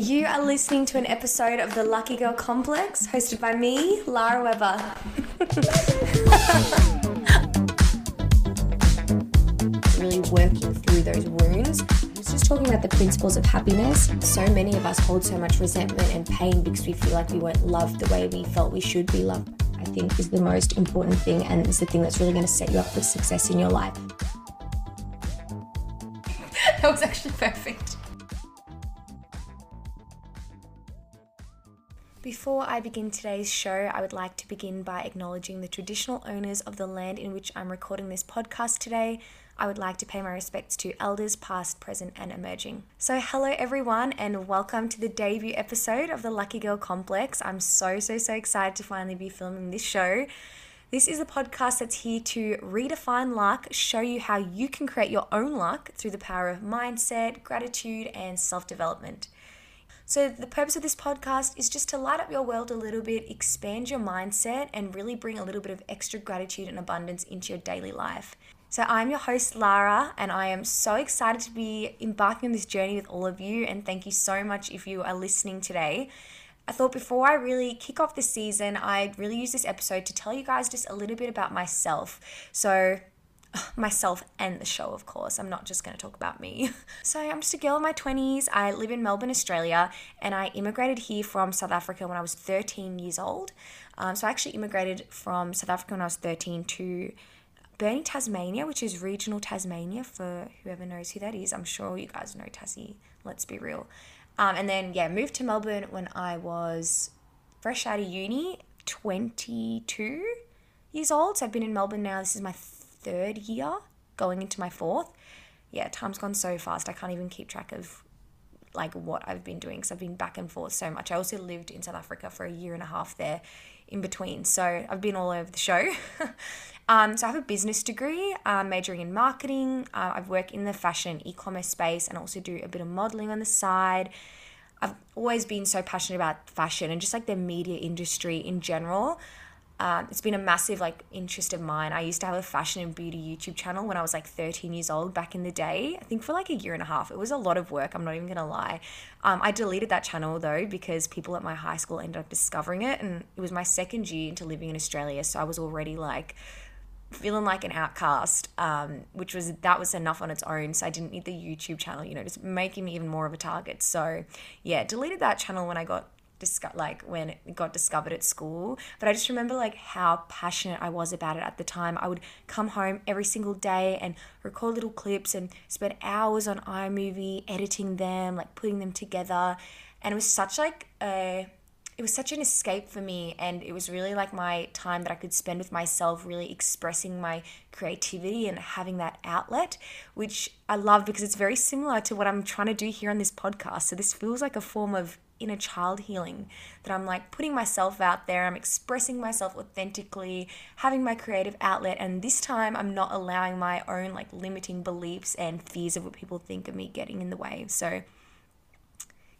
You are listening to an episode of the Lucky Girl Complex hosted by me, Lara Weber. really working through those wounds. I was just talking about the principles of happiness. So many of us hold so much resentment and pain because we feel like we weren't loved the way we felt we should be loved. I think is the most important thing and is the thing that's really going to set you up for success in your life. that was actually perfect. Before I begin today's show, I would like to begin by acknowledging the traditional owners of the land in which I'm recording this podcast today. I would like to pay my respects to elders past, present, and emerging. So, hello everyone, and welcome to the debut episode of the Lucky Girl Complex. I'm so, so, so excited to finally be filming this show. This is a podcast that's here to redefine luck, show you how you can create your own luck through the power of mindset, gratitude, and self development. So, the purpose of this podcast is just to light up your world a little bit, expand your mindset, and really bring a little bit of extra gratitude and abundance into your daily life. So, I'm your host, Lara, and I am so excited to be embarking on this journey with all of you. And thank you so much if you are listening today. I thought before I really kick off this season, I'd really use this episode to tell you guys just a little bit about myself. So, myself and the show, of course. I'm not just going to talk about me. So, I'm just a girl in my 20s. I live in Melbourne, Australia, and I immigrated here from South Africa when I was 13 years old. Um, so, I actually immigrated from South Africa when I was 13 to Burnie, Tasmania, which is regional Tasmania for whoever knows who that is. I'm sure you guys know Tassie, let's be real. Um, and then, yeah, moved to Melbourne when I was fresh out of uni, 22 years old. So, I've been in Melbourne now. This is my third year, going into my fourth. Yeah, time's gone so fast. I can't even keep track of like what I've been doing because I've been back and forth so much. I also lived in South Africa for a year and a half there in between. So I've been all over the show. um, so I have a business degree, um, majoring in marketing. Uh, I've worked in the fashion e commerce space and also do a bit of modeling on the side. I've always been so passionate about fashion and just like the media industry in general. Um, it's been a massive like interest of mine. I used to have a fashion and beauty YouTube channel when I was like 13 years old back in the day. I think for like a year and a half. It was a lot of work. I'm not even gonna lie. Um, I deleted that channel though because people at my high school ended up discovering it, and it was my second year into living in Australia, so I was already like feeling like an outcast, um, which was that was enough on its own. So I didn't need the YouTube channel, you know, just making me even more of a target. So yeah, deleted that channel when I got disco- like when it got discovered at school. But i just remember like how passionate i was about it at the time. I would come home every single day and record little clips and spend hours on imovie editing them like putting them together. And it was such like a it was such an escape for me. And it was really like my time that I could spend with myself really expressing my creativity and having that outlet which I love because it's very similar to what I'm trying to do here on this podcast. So this feels like a form of inner child healing that I'm like putting myself out there, I'm expressing myself authentically, having my creative outlet, and this time I'm not allowing my own like limiting beliefs and fears of what people think of me getting in the way. So,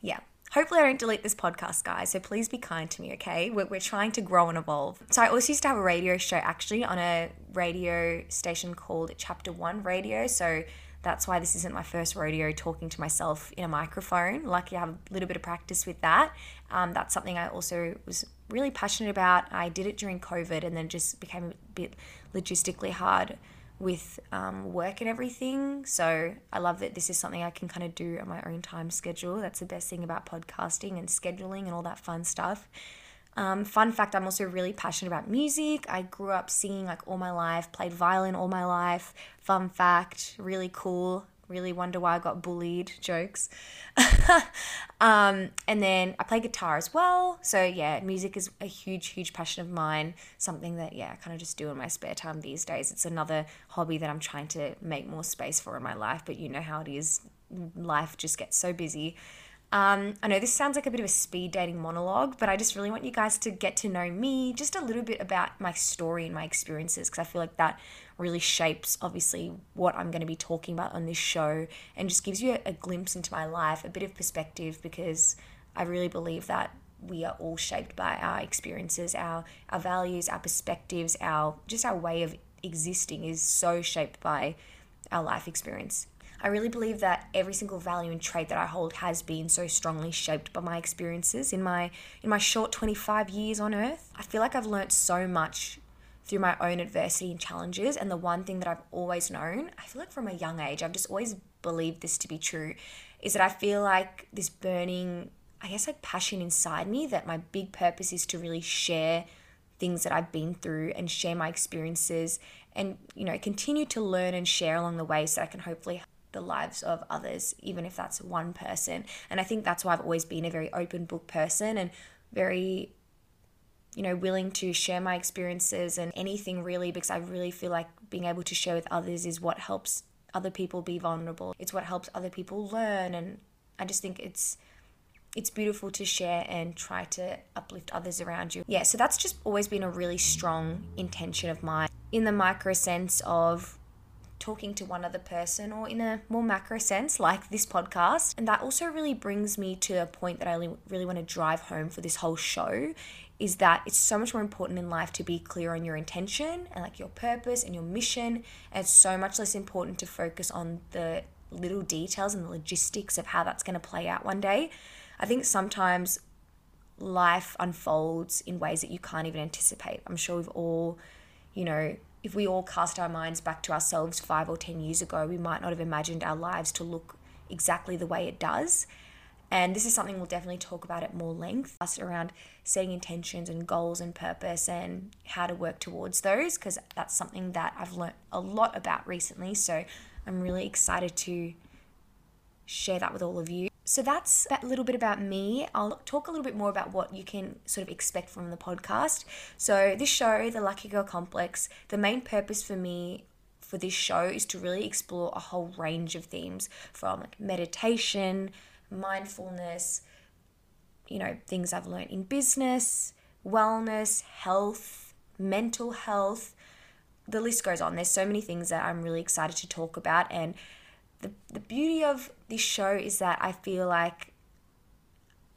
yeah. Hopefully, I don't delete this podcast, guys. So please be kind to me, okay? We're, we're trying to grow and evolve. So, I also used to have a radio show actually on a radio station called Chapter One Radio. So, that's why this isn't my first rodeo talking to myself in a microphone. Lucky I have a little bit of practice with that. Um, that's something I also was really passionate about. I did it during COVID and then just became a bit logistically hard with um, work and everything. So I love that this is something I can kind of do on my own time schedule. That's the best thing about podcasting and scheduling and all that fun stuff. Um, fun fact I'm also really passionate about music. I grew up singing like all my life, played violin all my life. Fun fact, really cool. Really wonder why I got bullied. Jokes. um, and then I play guitar as well. So, yeah, music is a huge, huge passion of mine. Something that, yeah, I kind of just do in my spare time these days. It's another hobby that I'm trying to make more space for in my life. But you know how it is. Life just gets so busy. Um, I know this sounds like a bit of a speed dating monologue, but I just really want you guys to get to know me just a little bit about my story and my experiences because I feel like that really shapes, obviously, what I'm going to be talking about on this show and just gives you a, a glimpse into my life, a bit of perspective because I really believe that we are all shaped by our experiences, our, our values, our perspectives, our just our way of existing is so shaped by our life experience. I really believe that every single value and trait that I hold has been so strongly shaped by my experiences in my in my short 25 years on earth. I feel like I've learnt so much through my own adversity and challenges and the one thing that I've always known, I feel like from a young age, I've just always believed this to be true, is that I feel like this burning I guess like passion inside me that my big purpose is to really share things that I've been through and share my experiences and you know continue to learn and share along the way so I can hopefully the lives of others even if that's one person. And I think that's why I've always been a very open book person and very you know willing to share my experiences and anything really because I really feel like being able to share with others is what helps other people be vulnerable. It's what helps other people learn. And I just think it's it's beautiful to share and try to uplift others around you. Yeah, so that's just always been a really strong intention of mine. In the micro sense of talking to one other person or in a more macro sense like this podcast. And that also really brings me to a point that i really, want to drive home for this whole show is that it's so much more important in life to be clear on your intention and like your purpose and your mission. And it's so much less important to focus on the little details and the logistics of how that's going to play out one day. I think sometimes life unfolds in ways that you can't even anticipate. I'm sure we've all, you know, if we all cast our minds back to ourselves five or 10 years ago, we might not have imagined our lives to look exactly the way it does. And this is something we'll definitely talk about at more length us around setting intentions and goals and purpose and how to work towards those, because that's something that I've learned a lot about recently. So I'm really excited to share that with all of you. So that's a little bit about me. I'll talk a little bit more about what you can sort of expect from the podcast. So, this show, The Lucky Girl Complex, the main purpose for me for this show is to really explore a whole range of themes from like meditation, mindfulness, you know, things I've learned in business, wellness, health, mental health. The list goes on. There's so many things that I'm really excited to talk about and the, the beauty of this show is that I feel like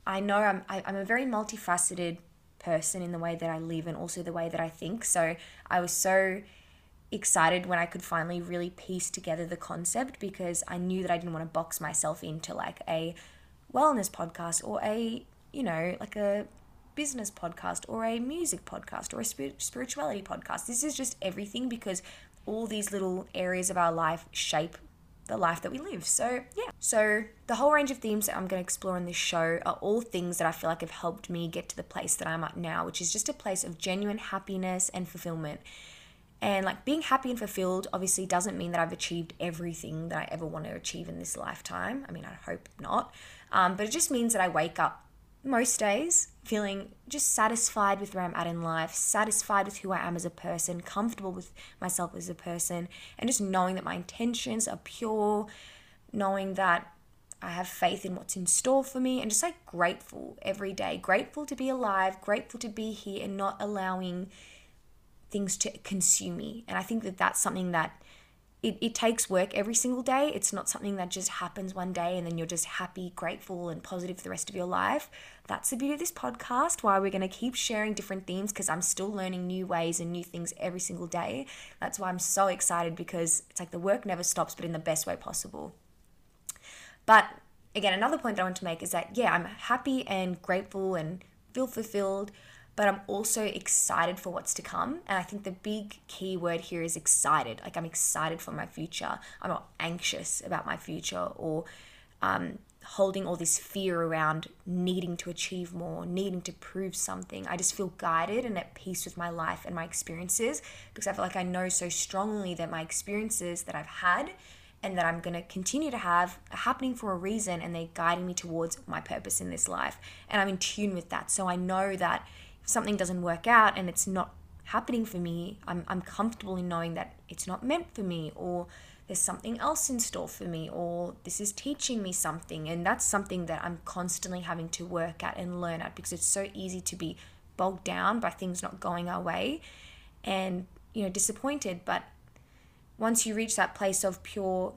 I know I'm, I, am i am a very multifaceted person in the way that I live and also the way that I think. So I was so excited when I could finally really piece together the concept because I knew that I didn't want to box myself into like a wellness podcast or a, you know, like a business podcast or a music podcast or a spirituality podcast. This is just everything because all these little areas of our life shape the life that we live. So, yeah. So, the whole range of themes that I'm going to explore in this show are all things that I feel like have helped me get to the place that I'm at now, which is just a place of genuine happiness and fulfillment. And like being happy and fulfilled obviously doesn't mean that I've achieved everything that I ever want to achieve in this lifetime. I mean, I hope not. Um, but it just means that I wake up most days feeling just satisfied with where I'm at in life, satisfied with who I am as a person, comfortable with myself as a person, and just knowing that my intentions are pure, knowing that I have faith in what's in store for me, and just like grateful every day. Grateful to be alive, grateful to be here, and not allowing things to consume me. And I think that that's something that it, it takes work every single day. It's not something that just happens one day and then you're just happy, grateful, and positive for the rest of your life. That's the beauty of this podcast, why we're going to keep sharing different themes because I'm still learning new ways and new things every single day. That's why I'm so excited because it's like the work never stops, but in the best way possible. But again, another point that I want to make is that, yeah, I'm happy and grateful and feel fulfilled but I'm also excited for what's to come. And I think the big key word here is excited. Like I'm excited for my future. I'm not anxious about my future or um, holding all this fear around needing to achieve more, needing to prove something. I just feel guided and at peace with my life and my experiences because I feel like I know so strongly that my experiences that I've had and that I'm going to continue to have are happening for a reason and they're guiding me towards my purpose in this life. And I'm in tune with that. So I know that something doesn't work out and it's not happening for me, I'm, I'm comfortable in knowing that it's not meant for me or there's something else in store for me or this is teaching me something. And that's something that I'm constantly having to work at and learn at because it's so easy to be bogged down by things not going our way and, you know, disappointed. But once you reach that place of pure,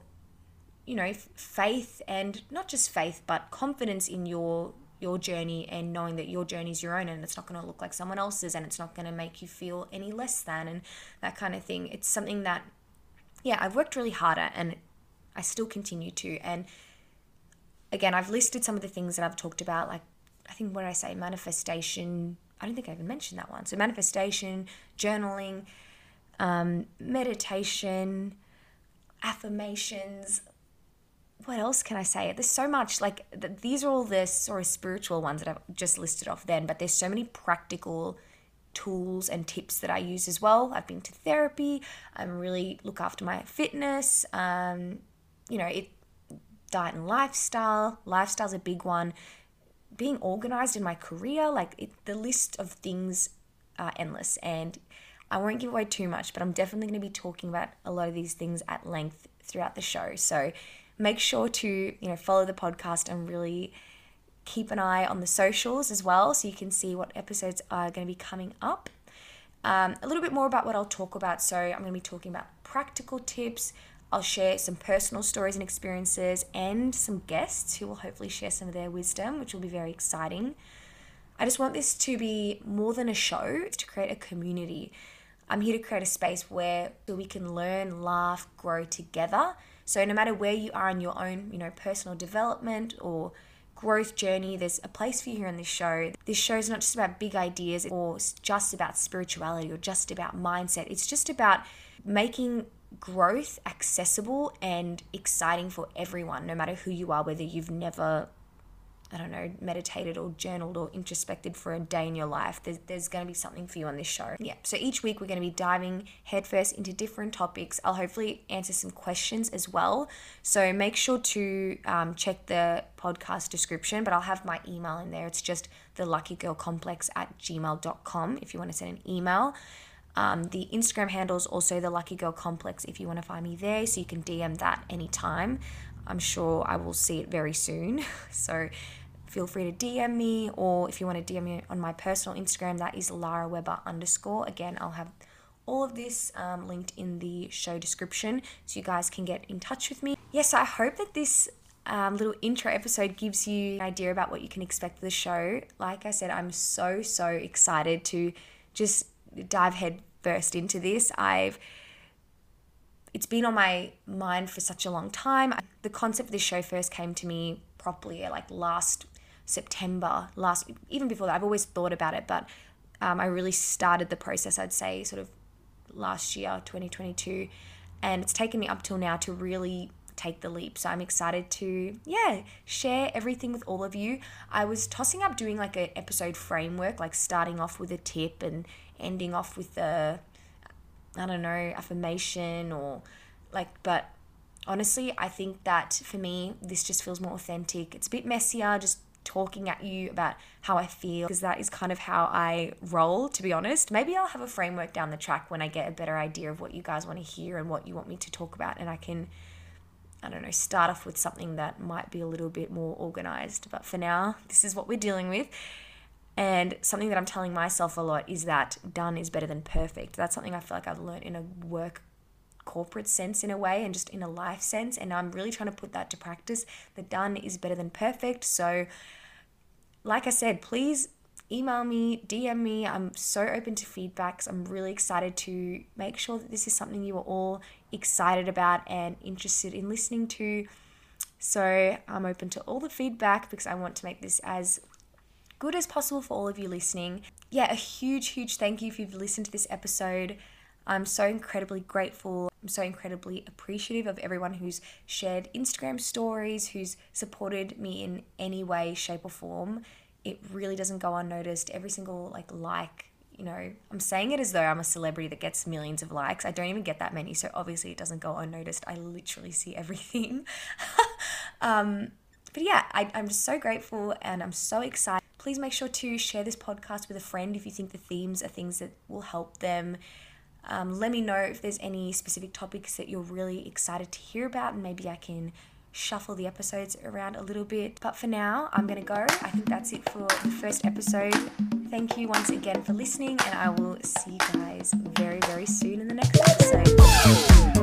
you know, faith and not just faith, but confidence in your your journey and knowing that your journey is your own and it's not going to look like someone else's and it's not going to make you feel any less than and that kind of thing. It's something that, yeah, I've worked really hard at and I still continue to. And again, I've listed some of the things that I've talked about, like I think did I say? Manifestation. I don't think I even mentioned that one. So manifestation, journaling, um, meditation, affirmations. What else can I say? There's so much. Like th- these are all the sort of spiritual ones that I've just listed off then, but there's so many practical tools and tips that I use as well. I've been to therapy. I'm really look after my fitness. Um, you know, it diet and lifestyle. Lifestyle's a big one. Being organized in my career, like it, the list of things are endless. And I won't give away too much, but I'm definitely going to be talking about a lot of these things at length throughout the show. So make sure to you know follow the podcast and really keep an eye on the socials as well, so you can see what episodes are going to be coming up. Um, a little bit more about what I'll talk about. So I'm going to be talking about practical tips, I'll share some personal stories and experiences and some guests who will hopefully share some of their wisdom, which will be very exciting. I just want this to be more than a show, to create a community. I'm here to create a space where we can learn, laugh, grow together. So no matter where you are in your own, you know, personal development or growth journey, there's a place for you here on this show. This show is not just about big ideas or just about spirituality or just about mindset. It's just about making growth accessible and exciting for everyone, no matter who you are, whether you've never, I don't know, meditated or journaled or introspected for a day in your life. There's, there's going to be something for you on this show. Yeah. So each week we're going to be diving headfirst into different topics. I'll hopefully answer some questions as well. So make sure to um, check the podcast description, but I'll have my email in there. It's just the lucky girl complex at gmail.com if you want to send an email. Um, the Instagram handle is also the Lucky Girl Complex if you want to find me there, so you can DM that anytime. I'm sure I will see it very soon. So feel free to DM me, or if you want to DM me on my personal Instagram, that is Lara Weber underscore. Again, I'll have all of this um, linked in the show description so you guys can get in touch with me. Yes, I hope that this um, little intro episode gives you an idea about what you can expect of the show. Like I said, I'm so, so excited to just dive head first into this. I've it's been on my mind for such a long time. The concept of this show first came to me properly like last September, last even before that. I've always thought about it, but um, I really started the process. I'd say sort of last year, 2022, and it's taken me up till now to really take the leap. So I'm excited to, yeah, share everything with all of you. I was tossing up doing like an episode framework, like starting off with a tip and ending off with a, I don't know, affirmation or like, but honestly, I think that for me, this just feels more authentic. It's a bit messier, just talking at you about how I feel because that is kind of how I roll, to be honest. Maybe I'll have a framework down the track when I get a better idea of what you guys want to hear and what you want me to talk about, and I can I don't know, start off with something that might be a little bit more organized. But for now, this is what we're dealing with. And something that I'm telling myself a lot is that done is better than perfect. That's something I feel like I've learned in a work corporate sense in a way and just in a life sense. And I'm really trying to put that to practice. The done is better than perfect. So, like I said, please email me, DM me. I'm so open to feedbacks. I'm really excited to make sure that this is something you are all excited about and interested in listening to. So I'm open to all the feedback because I want to make this as good as possible for all of you listening. Yeah, a huge, huge thank you if you've listened to this episode. I'm so incredibly grateful. I'm so incredibly appreciative of everyone who's shared Instagram stories, who's supported me in any way, shape, or form it really doesn't go unnoticed. Every single like like, you know, I'm saying it as though I'm a celebrity that gets millions of likes. I don't even get that many, so obviously it doesn't go unnoticed. I literally see everything. um, but yeah, I, I'm just so grateful and I'm so excited. Please make sure to share this podcast with a friend if you think the themes are things that will help them. Um, let me know if there's any specific topics that you're really excited to hear about, and maybe I can shuffle the episodes around a little bit. But for now, I'm going to go. I think that's it for the first episode. Thank you once again for listening, and I will see you guys very, very soon in the next episode.